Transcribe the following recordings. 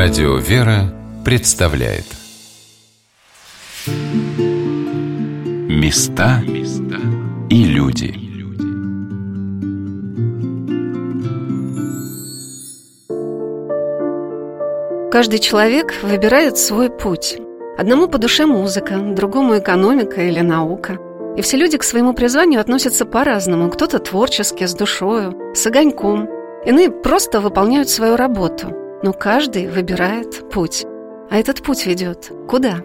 Радио «Вера» представляет Места и люди Каждый человек выбирает свой путь. Одному по душе музыка, другому экономика или наука. И все люди к своему призванию относятся по-разному. Кто-то творчески, с душою, с огоньком. Иные просто выполняют свою работу – но каждый выбирает путь. А этот путь ведет куда?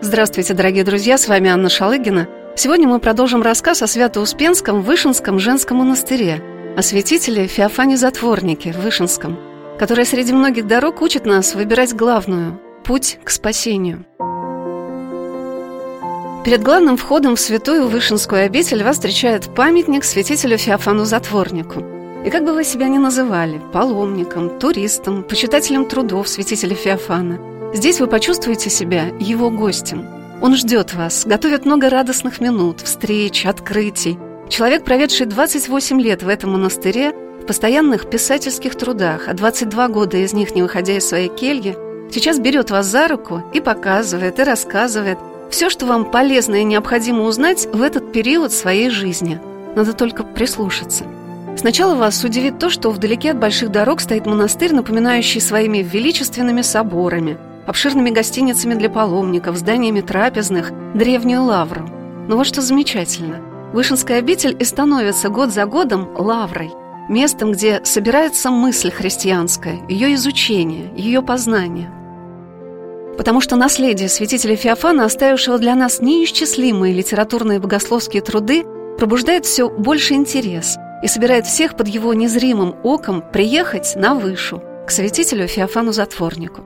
Здравствуйте, дорогие друзья, с вами Анна Шалыгина. Сегодня мы продолжим рассказ о Свято-Успенском Вышинском женском монастыре, о святителе Феофане Затворнике в Вышинском, который среди многих дорог учит нас выбирать главную – путь к спасению. Перед главным входом в святую Вышинскую обитель вас встречает памятник святителю Феофану Затворнику – и как бы вы себя ни называли – паломником, туристом, почитателем трудов святителя Феофана, здесь вы почувствуете себя его гостем. Он ждет вас, готовит много радостных минут, встреч, открытий. Человек, проведший 28 лет в этом монастыре, в постоянных писательских трудах, а 22 года из них не выходя из своей кельи, сейчас берет вас за руку и показывает, и рассказывает все, что вам полезно и необходимо узнать в этот период своей жизни. Надо только прислушаться – Сначала вас удивит то, что вдалеке от больших дорог стоит монастырь, напоминающий своими величественными соборами, обширными гостиницами для паломников, зданиями трапезных, древнюю лавру. Но вот что замечательно. Вышинская обитель и становится год за годом лаврой, местом, где собирается мысль христианская, ее изучение, ее познание. Потому что наследие святителя Феофана, оставившего для нас неисчислимые литературные богословские труды, пробуждает все больше интерес – и собирает всех под его незримым оком приехать на Вышу, к святителю Феофану Затворнику.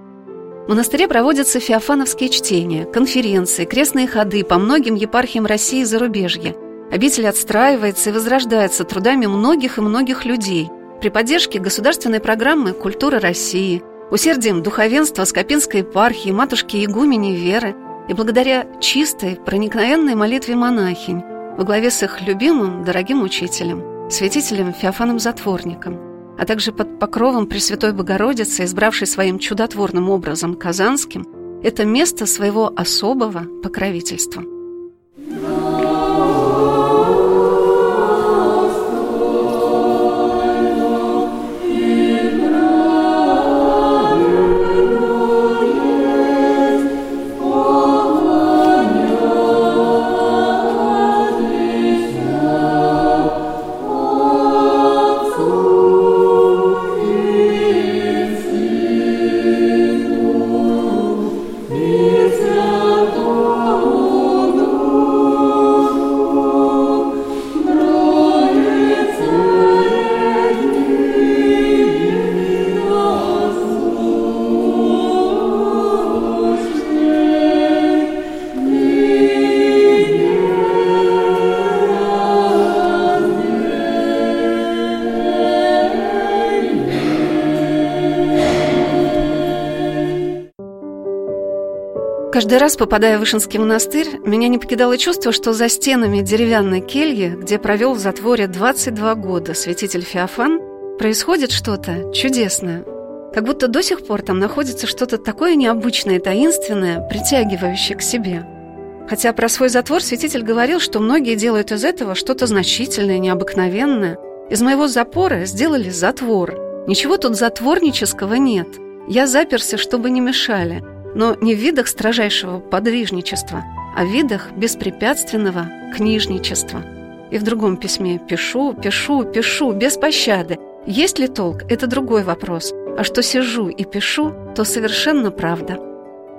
В монастыре проводятся феофановские чтения, конференции, крестные ходы по многим епархиям России и зарубежья. Обитель отстраивается и возрождается трудами многих и многих людей при поддержке государственной программы «Культура России», усердием духовенства Скопинской епархии, матушки Игумени Веры и благодаря чистой, проникновенной молитве монахинь во главе с их любимым, дорогим учителем – святителем Феофаном Затворником, а также под покровом Пресвятой Богородицы, избравшей своим чудотворным образом Казанским, это место своего особого покровительства – Каждый раз, попадая в Вышинский монастырь, меня не покидало чувство, что за стенами деревянной кельи, где провел в затворе 22 года святитель Феофан, происходит что-то чудесное. Как будто до сих пор там находится что-то такое необычное таинственное, притягивающее к себе. Хотя про свой затвор святитель говорил, что многие делают из этого что-то значительное, необыкновенное. Из моего запора сделали затвор. Ничего тут затворнического нет. Я заперся, чтобы не мешали – но не в видах строжайшего подвижничества, а в видах беспрепятственного книжничества. И в другом письме «пишу, пишу, пишу, без пощады». Есть ли толк – это другой вопрос. А что сижу и пишу, то совершенно правда.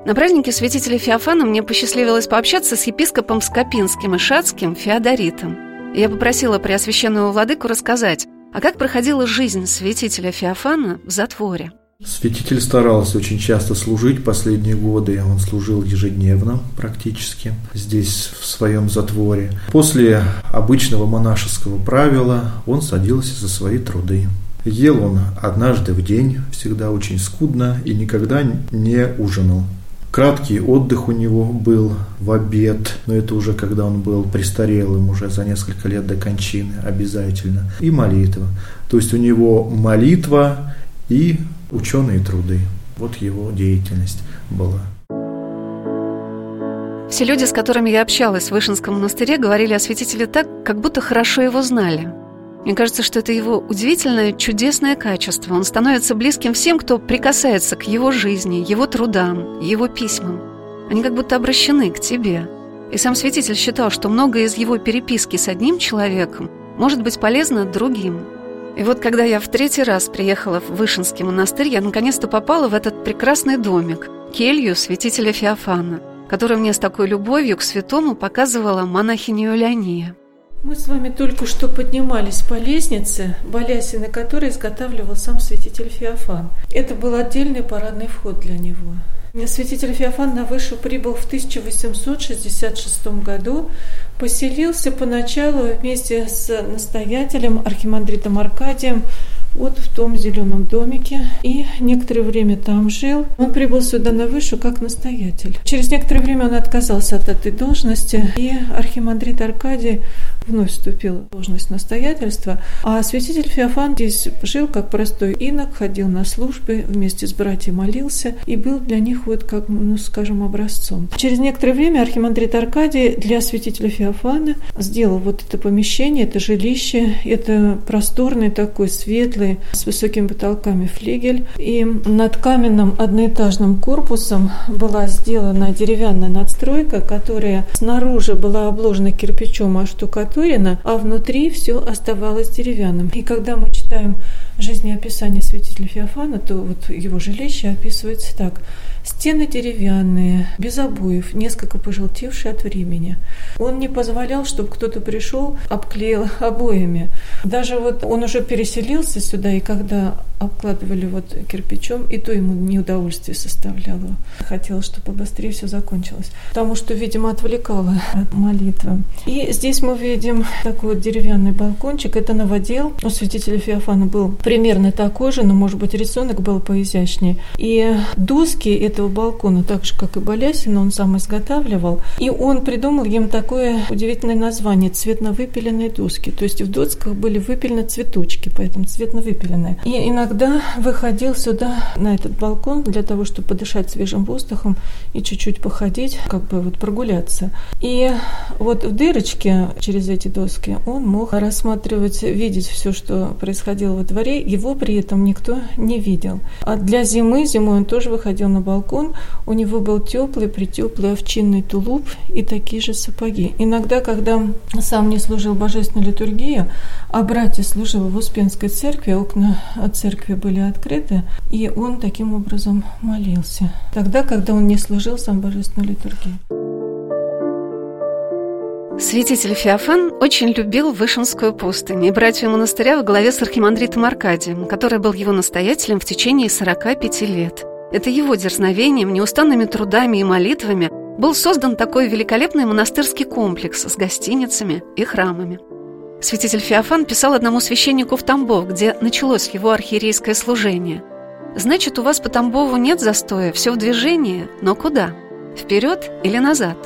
На празднике святителя Феофана мне посчастливилось пообщаться с епископом Скопинским и Шацким Феодоритом. Я попросила Преосвященного Владыку рассказать, а как проходила жизнь святителя Феофана в затворе. Святитель старался очень часто служить последние годы. Он служил ежедневно практически здесь, в своем затворе. После обычного монашеского правила он садился за свои труды. Ел он однажды в день, всегда очень скудно, и никогда не ужинал. Краткий отдых у него был в обед, но это уже когда он был престарелым, уже за несколько лет до кончины обязательно. И молитва. То есть у него молитва и ученые труды. Вот его деятельность была. Все люди, с которыми я общалась в Вышинском монастыре, говорили о святителе так, как будто хорошо его знали. Мне кажется, что это его удивительное, чудесное качество. Он становится близким всем, кто прикасается к его жизни, его трудам, его письмам. Они как будто обращены к тебе. И сам святитель считал, что многое из его переписки с одним человеком может быть полезно другим. И вот когда я в третий раз приехала в Вышинский монастырь, я наконец-то попала в этот прекрасный домик, келью святителя Феофана, который мне с такой любовью к святому показывала монахиня Юлиания. Мы с вами только что поднимались по лестнице, балясины которой изготавливал сам святитель Феофан. Это был отдельный парадный вход для него. Святитель Феофан на Вышу прибыл в 1866 году, поселился поначалу вместе с настоятелем архимандритом Аркадием вот в том зеленом домике и некоторое время там жил. Он прибыл сюда на вышу как настоятель. Через некоторое время он отказался от этой должности, и архимандрит Аркадий вновь вступил в должность настоятельства, а святитель Феофан здесь жил как простой инок, ходил на службы, вместе с братьями молился и был для них вот как, ну, скажем, образцом. Через некоторое время архимандрит Аркадий для святителя Феофана сделал вот это помещение, это жилище, это просторный такой светлый с высокими потолками флигель, и над каменным одноэтажным корпусом была сделана деревянная надстройка, которая снаружи была обложена кирпичом, а оштукатурено, а внутри все оставалось деревянным. И когда мы читаем жизнеописание святителя Феофана, то вот его жилище описывается так. Стены деревянные, без обоев, несколько пожелтевшие от времени. Он не позволял, чтобы кто-то пришел, обклеил обоями. Даже вот он уже переселился сюда, и когда обкладывали вот кирпичом, и то ему неудовольствие составляло. Хотел, чтобы побыстрее все закончилось. Потому что, видимо, отвлекало от молитвы. И здесь мы видим такой вот деревянный балкончик. Это новодел. У святителя Феофана был примерно такой же, но, может быть, рисунок был поизящнее. И доски – это этого балкона, так же, как и Балясина, он сам изготавливал. И он придумал им такое удивительное название – цветно-выпиленные доски. То есть в досках были выпилены цветочки, поэтому цветно-выпиленные. И иногда выходил сюда, на этот балкон, для того, чтобы подышать свежим воздухом и чуть-чуть походить, как бы вот прогуляться. И вот в дырочке через эти доски он мог рассматривать, видеть все, что происходило во дворе. Его при этом никто не видел. А для зимы, зимой он тоже выходил на балкон, балкон, у него был теплый, притеплый овчинный тулуп и такие же сапоги. Иногда, когда сам не служил божественной литургии, а братья служил в Успенской церкви, окна от церкви были открыты, и он таким образом молился. Тогда, когда он не служил сам божественной литургии. Святитель Феофан очень любил Вышинскую пустынь и братью монастыря во главе с архимандритом Аркадием, который был его настоятелем в течение 45 лет – это его дерзновением, неустанными трудами и молитвами был создан такой великолепный монастырский комплекс с гостиницами и храмами. Святитель Феофан писал одному священнику в Тамбов, где началось его архиерейское служение. «Значит, у вас по Тамбову нет застоя, все в движении, но куда? Вперед или назад?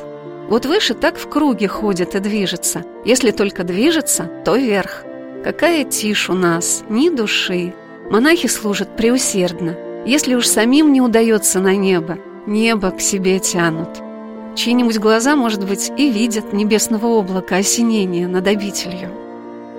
Вот выше так в круге ходит и движется. Если только движется, то вверх. Какая тишь у нас, ни души. Монахи служат преусердно, если уж самим не удается на небо, небо к себе тянут. Чьи-нибудь глаза, может быть, и видят небесного облака осенения над обителью.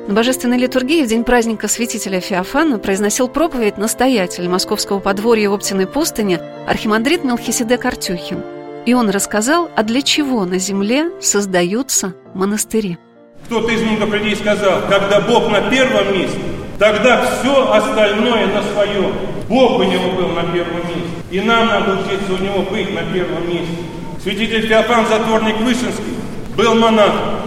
На божественной литургии в день праздника святителя Феофана произносил проповедь настоятель московского подворья Оптиной пустыни архимандрит Мелхиседек Артюхин. И он рассказал, а для чего на земле создаются монастыри. Кто-то из мудрых людей сказал, когда Бог на первом месте, тогда все остальное на своем. Бог у него был на первом месте. И нам надо учиться у него быть на первом месте. Святитель Феофан Затворник Вышинский был монахом.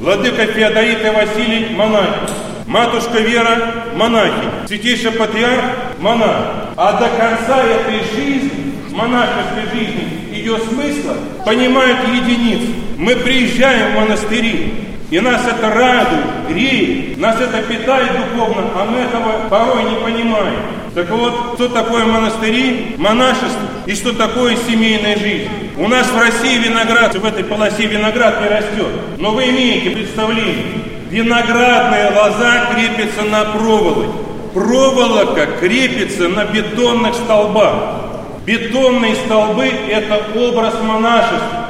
Владыка Феодорит и Василий – монахи. Матушка Вера – монахи. Святейший Патриарх – монах. А до конца этой жизни, монашеской жизни, ее смысла понимают единицы. Мы приезжаем в монастыри, и нас это радует, греет, нас это питает духовно, а мы этого порой не понимаем. Так вот, что такое монастыри, монашество и что такое семейная жизнь. У нас в России виноград, в этой полосе виноград не растет. Но вы имеете представление, виноградная лоза крепится на проволоке. Проволока крепится на бетонных столбах. Бетонные столбы – это образ монашества.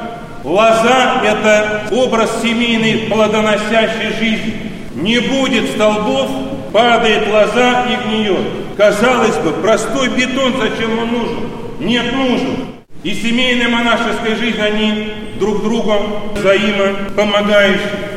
Лоза – это образ семейной плодоносящей жизни. Не будет столбов, падает лоза и гниет. Казалось бы, простой бетон, зачем он нужен? Нет, нужен. И семейная монашеская жизнь, они друг другу взаимопомогающие.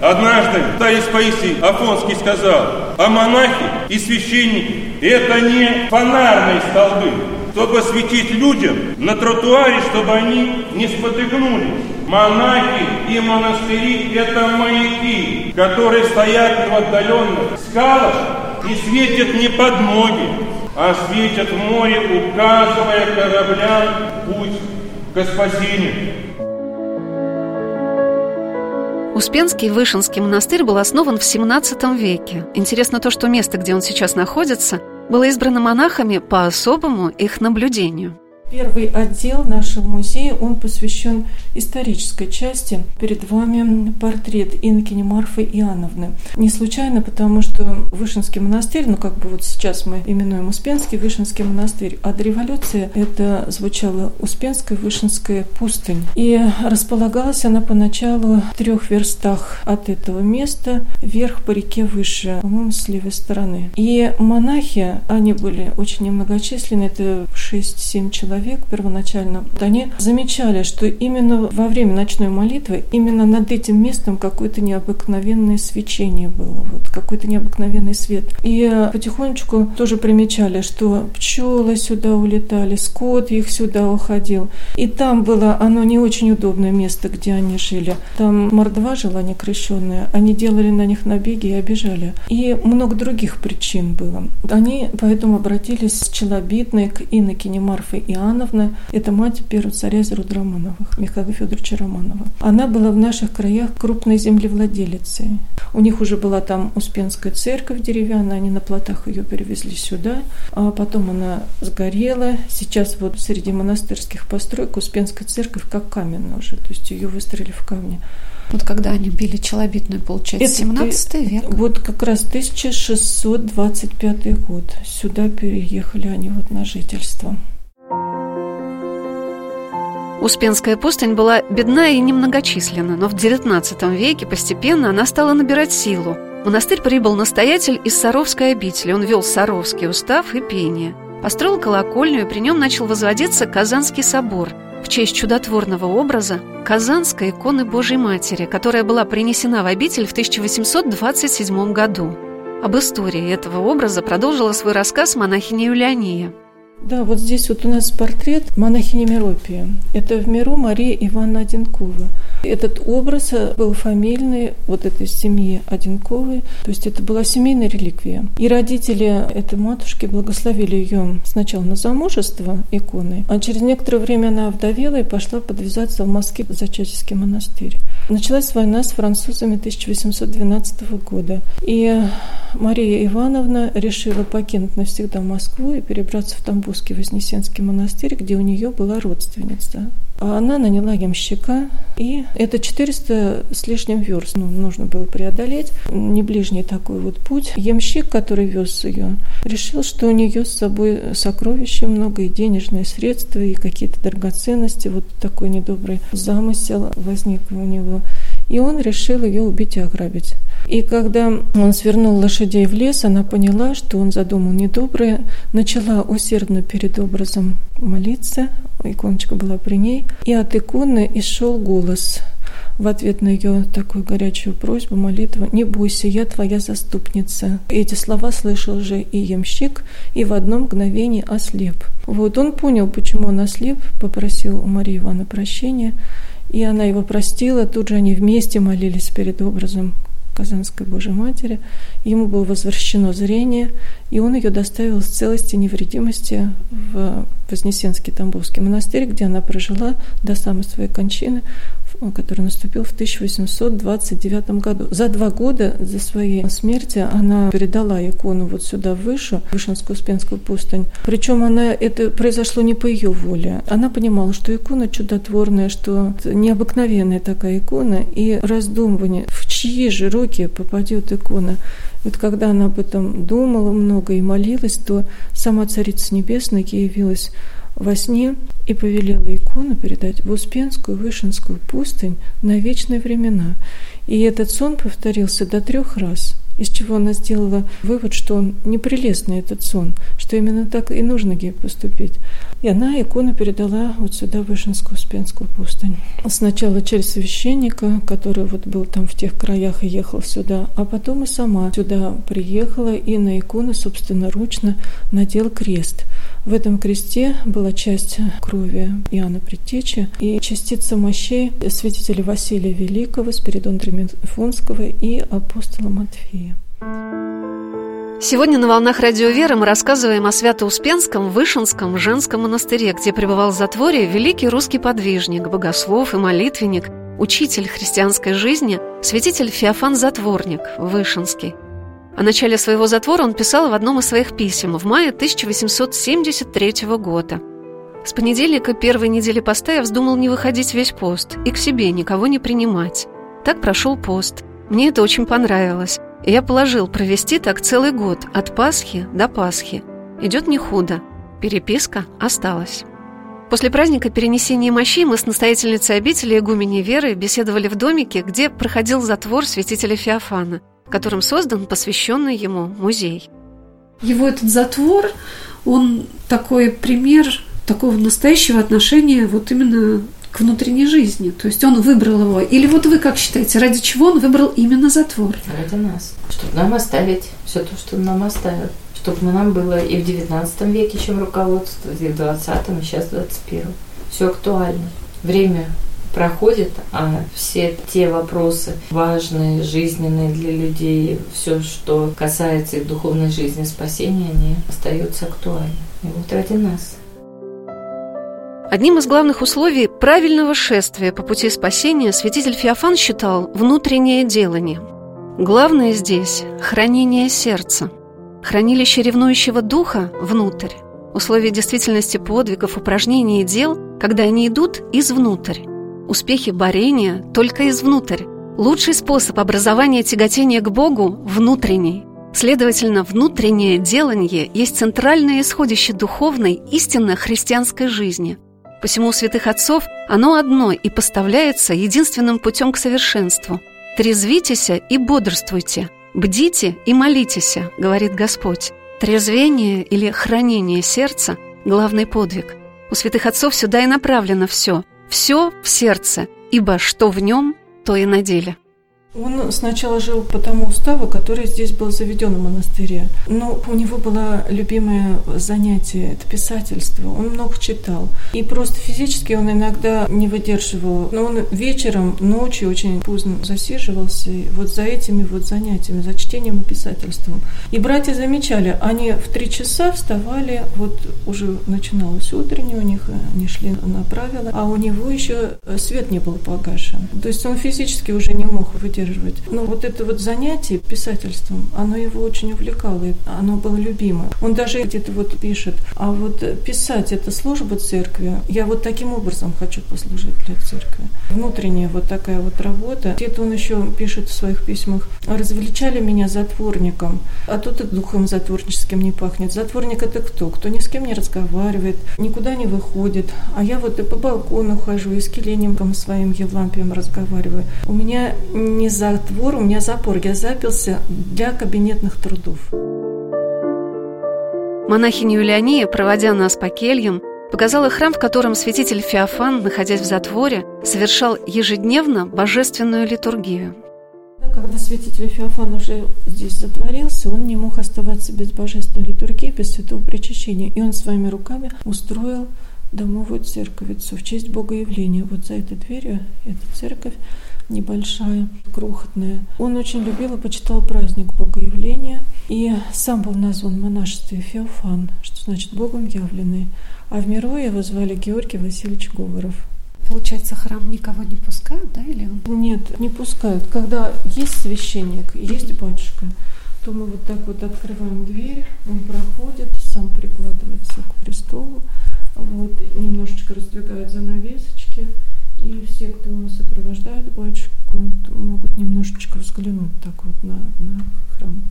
Однажды Таис Паисий Афонский сказал, а монахи и священники – это не фонарные столбы, чтобы светить людям на тротуаре, чтобы они не спотыкнулись. Монахи и монастыри – это маяки, которые стоят в отдаленных скалах и светят не под ноги, а светят в море, указывая кораблям путь к спасению. Успенский Вышинский монастырь был основан в XVII веке. Интересно то, что место, где он сейчас находится, было избрано монахами по особому их наблюдению. Первый отдел нашего музея, он посвящен исторической части. Перед вами портрет Инкини Марфы Иоанновны. Не случайно, потому что Вышинский монастырь, ну как бы вот сейчас мы именуем Успенский Вышинский монастырь, а до революции это звучало Успенская Вышинская пустынь. И располагалась она поначалу в трех верстах от этого места, вверх по реке выше, по-моему, с левой стороны. И монахи, они были очень немногочисленны, это 6-7 человек, человек первоначально, они замечали, что именно во время ночной молитвы, именно над этим местом какое-то необыкновенное свечение было, вот какой-то необыкновенный свет. И потихонечку тоже примечали, что пчелы сюда улетали, скот их сюда уходил. И там было оно не очень удобное место, где они жили. Там мордва жила некрещенная, они делали на них набеги и обижали. И много других причин было. Они поэтому обратились с челобитной к инокине Марфы Иоанн Романовна, это мать первого царя из рода Романовых, Михаила Федоровича Романова. Она была в наших краях крупной землевладелицей. У них уже была там Успенская церковь деревянная, они на плотах ее перевезли сюда, а потом она сгорела. Сейчас вот среди монастырских построек Успенская церковь как каменная уже, то есть ее выстроили в камне. Вот когда они били челобитную, получается, 17 век. Вот как раз 1625 год. Сюда переехали они вот на жительство. Успенская пустынь была бедна и немногочисленна, но в XIX веке постепенно она стала набирать силу. В монастырь прибыл настоятель из Саровской обители. Он вел Саровский устав и пение. Построил колокольню, и при нем начал возводиться Казанский собор в честь чудотворного образа Казанской иконы Божьей Матери, которая была принесена в обитель в 1827 году. Об истории этого образа продолжила свой рассказ монахиня Юлиания – да, вот здесь вот у нас портрет монахини Миропия. Это в миру Мария Ивановна Одинкова. Этот образ был фамильный вот этой семьи Одинковой, то есть это была семейная реликвия. И родители этой матушки благословили ее сначала на замужество иконой, а через некоторое время она вдовела и пошла подвязаться в Москве в Зачатийский монастырь. Началась война с французами 1812 года, и Мария Ивановна решила покинуть навсегда Москву и перебраться в Тамбовский Вознесенский монастырь, где у нее была родственница. А она наняла ямщика, и это 400 с лишним верст ну, нужно было преодолеть, не ближний такой вот путь. Ямщик, который вез ее, решил, что у нее с собой сокровища много, и денежные средства, и какие-то драгоценности. Вот такой недобрый замысел возник у него. И он решил ее убить и ограбить. И когда он свернул лошадей в лес, она поняла, что он задумал недоброе, начала усердно перед образом молиться, иконочка была при ней, и от иконы исшел голос в ответ на ее такую горячую просьбу, молитву «Не бойся, я твоя заступница». Эти слова слышал же и ямщик, и в одно мгновение ослеп. Вот он понял, почему он ослеп, попросил у Марии Ивановны прощения, и она его простила, тут же они вместе молились перед образом Казанской Божьей Матери. Ему было возвращено зрение, и он ее доставил в целости и невредимости в Вознесенский Тамбовский монастырь, где она прожила до самой своей кончины который наступил в 1829 году. За два года за своей смерти она передала икону вот сюда выше, в Вышинскую Успенскую пустынь. Причем она, это произошло не по ее воле. Она понимала, что икона чудотворная, что необыкновенная такая икона, и раздумывание, в чьи же руки попадет икона. Вот когда она об этом думала много и молилась, то сама Царица Небесная ей явилась во сне и повелела икону передать в Успенскую Вышинскую пустынь на вечные времена. И этот сон повторился до трех раз – из чего она сделала вывод, что он непрелестный, этот сон, что именно так и нужно ей поступить. И она икону передала вот сюда, в Вышинскую Успенскую пустынь. Сначала через священника, который вот был там в тех краях и ехал сюда, а потом и сама сюда приехала и на икону собственноручно надел крест. В этом кресте была часть крови Иоанна Предтечи и частица мощей святителя Василия Великого, Спиридона Тримифонского и апостола Матфея. Сегодня на «Волнах Радио Веры» мы рассказываем о Свято-Успенском Вышинском женском монастыре, где пребывал в затворе великий русский подвижник, богослов и молитвенник, учитель христианской жизни, святитель Феофан Затворник, Вышинский. О начале своего затвора он писал в одном из своих писем в мае 1873 года. С понедельника первой недели поста я вздумал не выходить весь пост и к себе никого не принимать. Так прошел пост. Мне это очень понравилось. И я положил провести так целый год, от Пасхи до Пасхи. Идет не худо. Переписка осталась. После праздника перенесения мощей мы с настоятельницей обители игумени Веры беседовали в домике, где проходил затвор святителя Феофана, которым создан посвященный ему музей. Его этот затвор, он такой пример такого настоящего отношения вот именно к внутренней жизни. То есть он выбрал его. Или вот вы как считаете, ради чего он выбрал именно затвор? Ради нас. Чтобы нам оставить все то, что нам оставят. Чтобы нам было и в 19 веке чем руководство, и в 20 и сейчас в 21 Все актуально. Время проходит, а все те вопросы важные, жизненные для людей, все, что касается их духовной жизни, спасения, они остаются актуальны. И вот ради нас. Одним из главных условий правильного шествия по пути спасения святитель Феофан считал внутреннее делание. Главное здесь – хранение сердца. Хранилище ревнующего духа – внутрь. Условия действительности подвигов, упражнений и дел, когда они идут извнутрь. Успехи борения только извнутрь. Лучший способ образования тяготения к Богу – внутренний. Следовательно, внутреннее делание есть центральное исходище духовной, истинно христианской жизни – Посему у святых отцов оно одно и поставляется единственным путем к совершенству. «Трезвитесь и бодрствуйте, бдите и молитесь», — говорит Господь. Трезвение или хранение сердца — главный подвиг. У святых отцов сюда и направлено все. Все в сердце, ибо что в нем, то и на деле. Он сначала жил по тому уставу, который здесь был заведен в монастыре. Но у него было любимое занятие – это писательство. Он много читал. И просто физически он иногда не выдерживал. Но он вечером, ночью очень поздно засиживался вот за этими вот занятиями, за чтением и писательством. И братья замечали, они в три часа вставали, вот уже начиналось утреннее у них, они шли на правила, а у него еще свет не был погашен. То есть он физически уже не мог выдерживать поддерживать. Но вот это вот занятие писательством, оно его очень увлекало, и оно было любимо. Он даже где-то вот пишет, а вот писать это служба церкви, я вот таким образом хочу послужить для церкви. Внутренняя вот такая вот работа. Где-то он еще пишет в своих письмах, развеличали меня затворником, а тут и духом затворническим не пахнет. Затворник это кто? Кто ни с кем не разговаривает, никуда не выходит. А я вот и по балкону хожу, и с келением своим Евлампием разговариваю. У меня не затвор, у меня запор, я запился для кабинетных трудов. Монахиня Юлиания, проводя нас по кельям, показала храм, в котором святитель Феофан, находясь в затворе, совершал ежедневно божественную литургию. Когда святитель Феофан уже здесь затворился, он не мог оставаться без божественной литургии, без святого причащения. И он своими руками устроил домовую церковицу в честь Богоявления. Вот за этой дверью эта церковь небольшая, крохотная. Он очень любил и почитал праздник Богоявления, и сам был назван монашестве Феофан, что значит Богом явленный. А в миру его звали Георгий Васильевич Говоров. Получается, храм никого не пускают, да, или Нет, не пускают. Когда есть священник, есть батюшка, то мы вот так вот открываем дверь, он проходит, сам прикладывается к престолу, вот, немножечко раздвигает занавесочки, и все, кто сопровождает батюшку, могут немножечко взглянуть так вот на, на храм.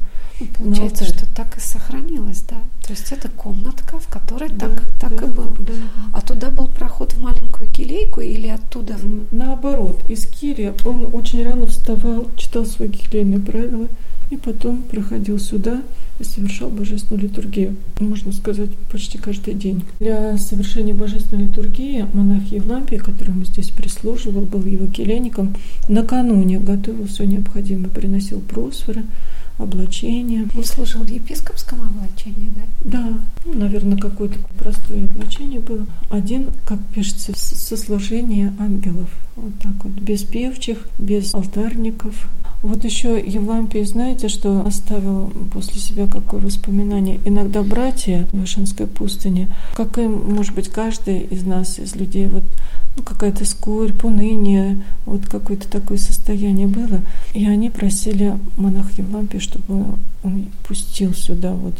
Получается, алтарь. что так и сохранилось, да. То есть это комнатка, в которой Да, так, так да, и было. да. А туда был проход в маленькую келейку или оттуда? в- Наоборот, из кельи он очень рано вставал, читал свои келейные правила и потом проходил сюда и совершал божественную литургию. Можно сказать, почти каждый день. Для совершения божественной литургии монах Евлампий, который ему здесь прислуживал, был его келейником, накануне готовил все необходимое, приносил просфоры, облачение. Он служил в епископском облачении, да? Да, ну, наверное, какое-то простое облачение было. Один, как пишется, сослужение ангелов. Вот так вот, без певчих, без алтарников. Вот еще Евлампий, знаете, что оставил после себя какое воспоминание? Иногда братья в Вышинской пустыне, как и, может быть, каждый из нас, из людей, вот ну, какая-то скорбь, уныние, вот какое-то такое состояние было. И они просили монах Евлампия, чтобы он пустил сюда вот,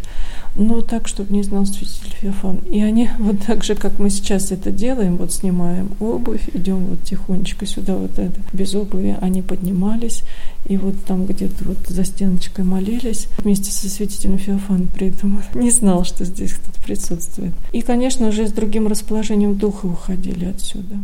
но так, чтобы не знал святитель Феофан. И они вот так же, как мы сейчас это делаем, вот снимаем обувь, идем вот тихонечко сюда вот это, без обуви, они поднимались, и вот там где-то вот за стеночкой молились вместе со святителем Феофаном, при этом не знал, что здесь кто-то присутствует. И, конечно, уже с другим расположением духа уходили отсюда.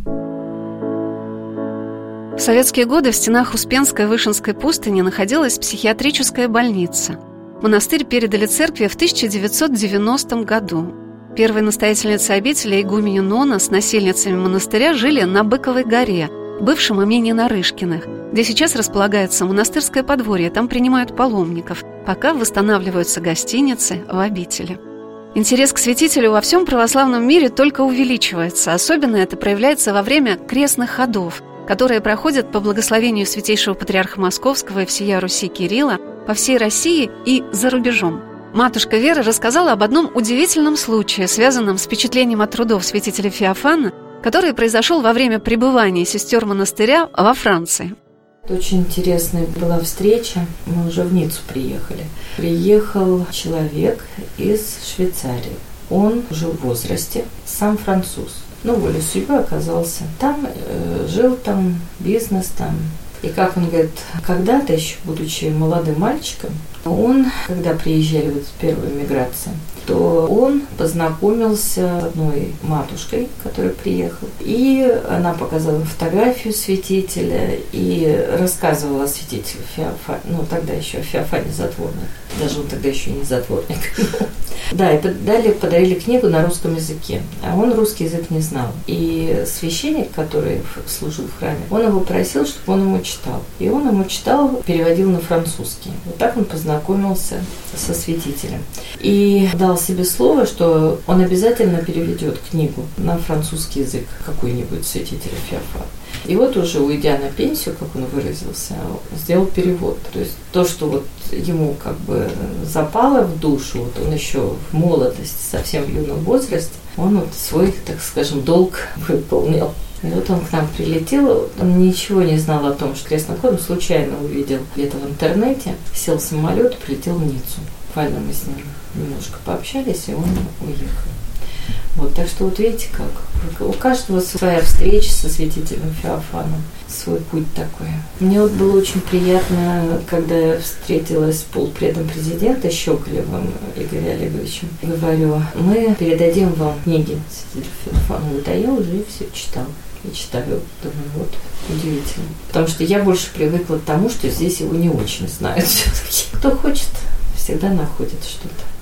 В советские годы в стенах Успенской Вышинской пустыни находилась психиатрическая больница. Монастырь передали церкви в 1990 году. Первой настоятельницей обители игуменю Нона с насельницами монастыря жили на Быковой горе, бывшем имении Нарышкиных, где сейчас располагается монастырское подворье, там принимают паломников, пока восстанавливаются гостиницы в обители. Интерес к святителю во всем православном мире только увеличивается. Особенно это проявляется во время крестных ходов, которые проходят по благословению святейшего патриарха Московского и всея Руси Кирилла по всей России и за рубежом. Матушка Вера рассказала об одном удивительном случае, связанном с впечатлением от трудов святителя Феофана, который произошел во время пребывания сестер монастыря во Франции. Очень интересная была встреча. Мы уже в Ниццу приехали. Приехал человек из Швейцарии. Он уже в возрасте, сам француз. Ну, волей судьбы оказался там, э, жил там, бизнес там. И как он говорит, когда-то еще, будучи молодым мальчиком, он, когда приезжали вот в первую миграцию, то он познакомился с одной матушкой, которая приехала. И она показала фотографию святителя и рассказывала о святителе Феофане. Ну, тогда еще о Феофане затворник. Даже он тогда еще не затворник. Да, и далее подарили книгу на русском языке. А он русский язык не знал. И священник, который служил в храме, он его просил, чтобы он ему читал. И он ему читал, переводил на французский. Вот так он познакомился со святителем. И дал себе слово, что он обязательно переведет книгу на французский язык какой-нибудь святителя Феофана. И вот уже уйдя на пенсию, как он выразился, сделал перевод. То есть то, что вот ему как бы запало в душу, вот он еще в молодости, совсем в юном возрасте, он вот свой, так скажем, долг выполнил. И вот он к нам прилетел, он ничего не знал о том, что ход, он случайно увидел где-то в интернете, сел в самолет прилетел в Ниццу. Буквально мы с ним немножко пообщались, и он уехал. Вот, так что вот видите как, у каждого своя встреча со святителем Феофаном, свой путь такой. Мне вот было очень приятно, когда я встретилась с полпредом президента Щеколевым Игорем Олеговичем. Говорю, мы передадим вам книги святителя Феофана. Говорит, а я уже все читал. Я читаю, думаю, вот, удивительно. Потому что я больше привыкла к тому, что здесь его не очень знают все-таки. Кто хочет, всегда находит что-то.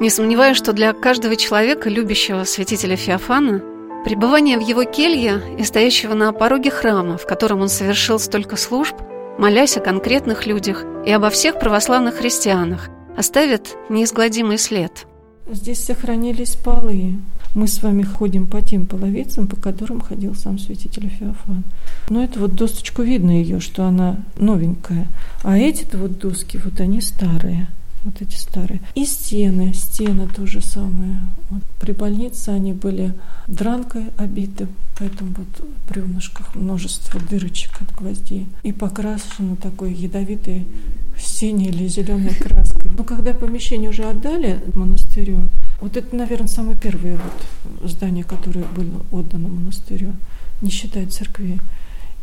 Не сомневаюсь, что для каждого человека, любящего святителя Феофана, пребывание в его келье и стоящего на пороге храма, в котором он совершил столько служб, молясь о конкретных людях и обо всех православных христианах, оставит неизгладимый след. Здесь сохранились полы. Мы с вами ходим по тем половицам, по которым ходил сам святитель Феофан. Но это вот досточку видно ее, что она новенькая. А эти-то вот доски, вот они старые. Вот эти старые. И стены, стены то же самое. Вот при больнице они были дранкой обиты, поэтому вот в бревнышках множество дырочек от гвоздей. И покрашено такой ядовитой синей или зеленой краской. Но когда помещение уже отдали монастырю, вот это, наверное, самое первое вот здание, которое было отдано монастырю, не считая церкви.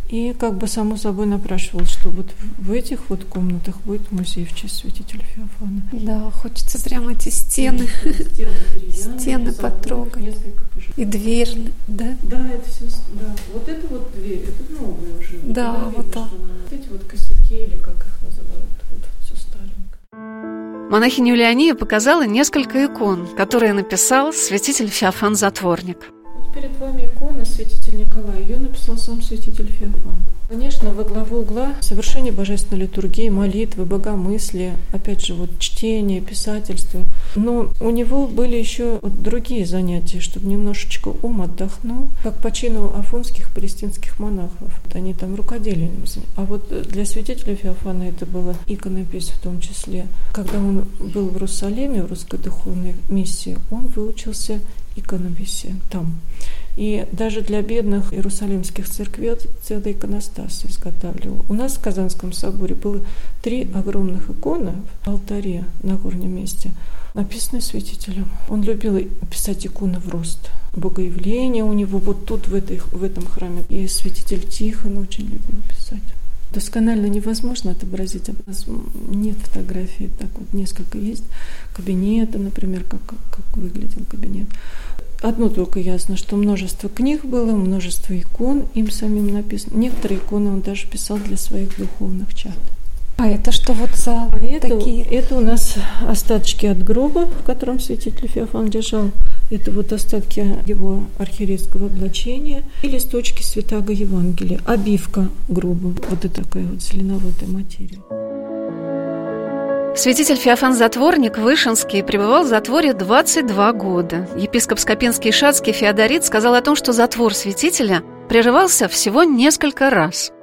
И как бы само собой напрашивалось, что вот в этих вот комнатах будет музей в честь святителя Феофана. Да, хочется прямо эти стены, стены потрогать. И дверь, да? Да, это все, да. Вот это вот дверь, это новая уже. Да, Видно, вот так. она- Вот эти вот косяки, или как их называют, вот все старенькое. Монахиня Юлиания показала несколько икон, которые написал святитель Феофан Затворник. Вот перед вами икона святитель Николай. Ее написал сам святитель Феофан. Конечно, во главу угла совершение божественной литургии, молитвы, богомыслие, опять же, вот чтение, писательство. Но у него были еще вот другие занятия, чтобы немножечко ум отдохнул, как по чину афонских палестинских монахов. Вот Они там рукоделием. А вот для святителя Феофана это было иконопись в том числе. Когда он был в Иерусалиме, в русской духовной миссии, он выучился иконописи там. И даже для бедных иерусалимских церквей целый иконостас изготавливал. У нас в Казанском соборе было три огромных иконы в алтаре на горнем месте, написанные святителем. Он любил писать иконы в рост. Богоявление у него вот тут, в, этой, в этом храме. И святитель Тихон очень любил писать. Досконально невозможно отобразить. У нас нет фотографий, так вот несколько есть. Кабинета, например, как, как выглядел кабинет. Одно только ясно, что множество книг было, множество икон им самим написано. Некоторые иконы он даже писал для своих духовных чад. А это что вот за А это, такие? это у нас остаточки от гроба, в котором святитель Феофан лежал. Это вот остатки его архиерейского облачения и листочки святаго Евангелия. Обивка гроба. Вот это такая вот зеленоватая материя. Святитель Феофан Затворник Вышинский пребывал в затворе 22 года. Епископ Скопинский Шацкий Феодорит сказал о том, что затвор святителя прерывался всего несколько раз.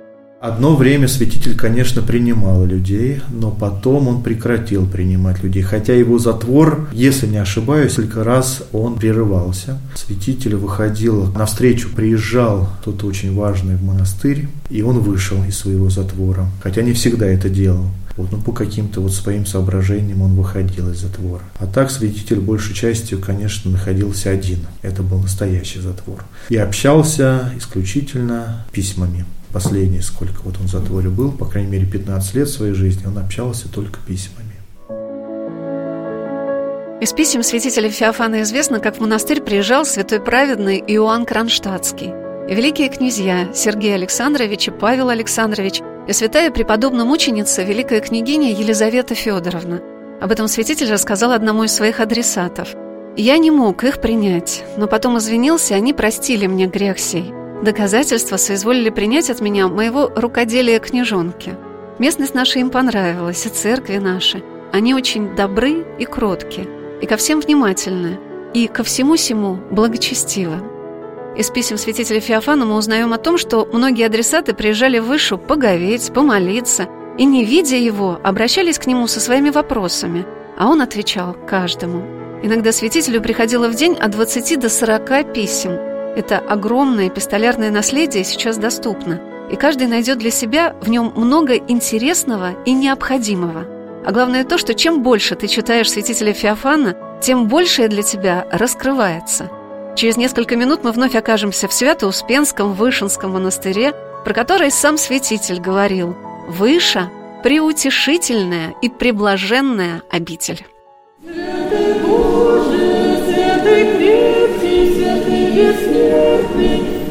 Одно время святитель, конечно, принимал людей, но потом он прекратил принимать людей. Хотя его затвор, если не ошибаюсь, несколько раз он прерывался. Святитель выходил навстречу, приезжал кто-то очень важный в монастырь, и он вышел из своего затвора. Хотя не всегда это делал. Вот, ну, по каким-то вот своим соображениям он выходил из затвора. А так святитель большей частью, конечно, находился один. Это был настоящий затвор. И общался исключительно письмами. Последние, сколько вот он в затворе был, по крайней мере, 15 лет своей жизни, он общался только письмами. Из писем святителя Феофана известно, как в монастырь приезжал святой праведный Иоанн Кронштадтский. Великие князья Сергей Александрович и Павел Александрович и святая преподобная мученица, великая княгиня Елизавета Федоровна. Об этом святитель рассказал одному из своих адресатов. «Я не мог их принять, но потом извинился, они простили мне грех сей. Доказательства соизволили принять от меня моего рукоделия княжонки. Местность наша им понравилась, и церкви наши. Они очень добры и кротки, и ко всем внимательны, и ко всему сему благочестивы. Из писем святителя Феофана мы узнаем о том, что многие адресаты приезжали в Вышу поговеть, помолиться, и, не видя его, обращались к нему со своими вопросами, а он отвечал каждому. Иногда святителю приходило в день от 20 до 40 писем. Это огромное эпистолярное наследие сейчас доступно, и каждый найдет для себя в нем много интересного и необходимого. А главное то, что чем больше ты читаешь святителя Феофана, тем большее для тебя раскрывается. Через несколько минут мы вновь окажемся в Свято-Успенском Вышинском монастыре, про который сам святитель говорил «Выша – преутешительная и преблаженная обитель». Святый Боже, святый крепкий, святый бессмертный,